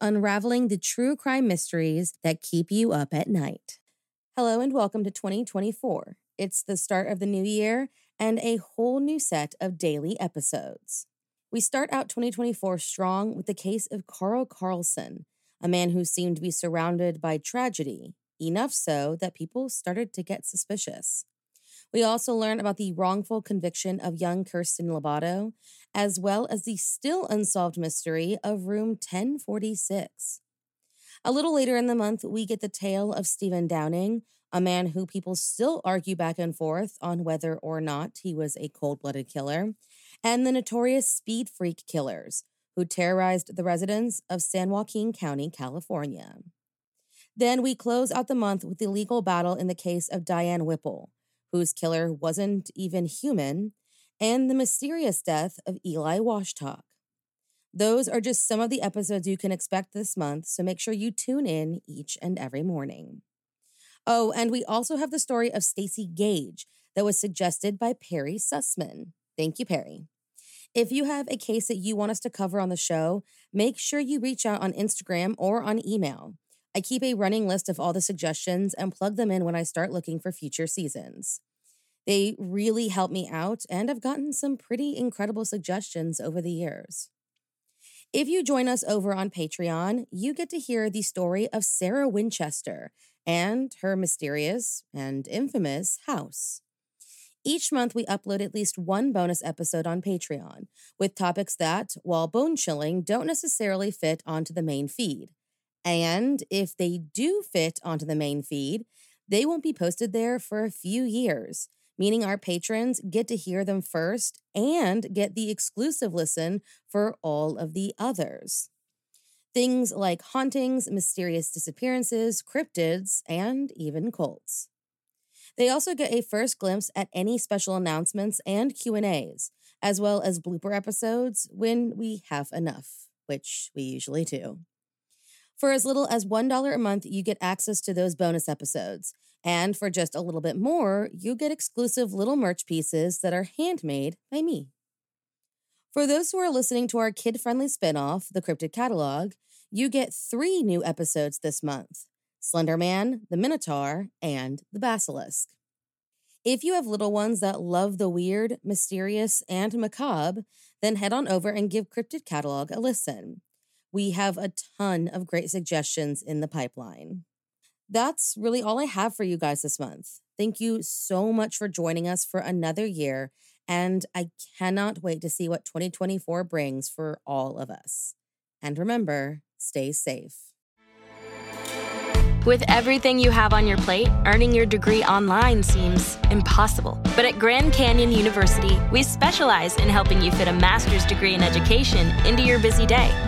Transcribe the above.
unraveling the true crime mysteries that keep you up at night. Hello and welcome to 2024. It's the start of the new year and a whole new set of daily episodes. We start out 2024 strong with the case of Karl Karlsen, a man who seemed to be surrounded by tragedy, enough so that people started to get suspicious. We also learn about the wrongful conviction of young Kirstin Lobato, as well as the still unsolved mystery of room 1046. A little later in the month, we get the tale of Stephen Downing, a man who people still argue back and forth on whether or not he was a cold blooded killer, and the notorious speed freak killers who terrorized the residents of San Joaquin County, California. Then we close out the month with the legal battle in the case of Diane Whipple, whose killer wasn't even human, and the mysterious death of Eli Washtalk. Those are just some of the episodes you can expect this month, so make sure you tune in each and every morning. Oh, and we also have the story of Stacy Gage that was suggested by Perry Sussman. Thank you, Perry. If you have a case that you want us to cover on the show, make sure you reach out on Instagram or on email. I keep a running list of all the suggestions and plug them in when I start looking for future seasons. They really help me out, and I've gotten some pretty incredible suggestions over the years. If you join us over on Patreon, you get to hear the story of Sarah Winchester and her mysterious and infamous house. Each month, we upload at least one bonus episode on Patreon with topics that, while bone chilling, don't necessarily fit onto the main feed. And if they do fit onto the main feed, they won't be posted there for a few years, meaning our patrons get to hear them first and get the exclusive listen for all of the others. Things like hauntings, mysterious disappearances, cryptids, and even cults. They also get a first glimpse at any special announcements and Q&As, as well as blooper episodes when we have enough, which we usually do. For as little as $1 a month, you get access to those bonus episodes. And for just a little bit more, you get exclusive little merch pieces that are handmade by me. For those who are listening to our kid friendly spinoff, The Cryptid Catalog, you get three new episodes this month Slender Man, The Minotaur, and The Basilisk. If you have little ones that love the weird, mysterious, and macabre, then head on over and give Cryptid Catalog a listen. We have a ton of great suggestions in the pipeline. That's really all I have for you guys this month. Thank you so much for joining us for another year, and I cannot wait to see what 2024 brings for all of us. And remember, stay safe. With everything you have on your plate, earning your degree online seems impossible. But at Grand Canyon University, we specialize in helping you fit a master's degree in education into your busy day.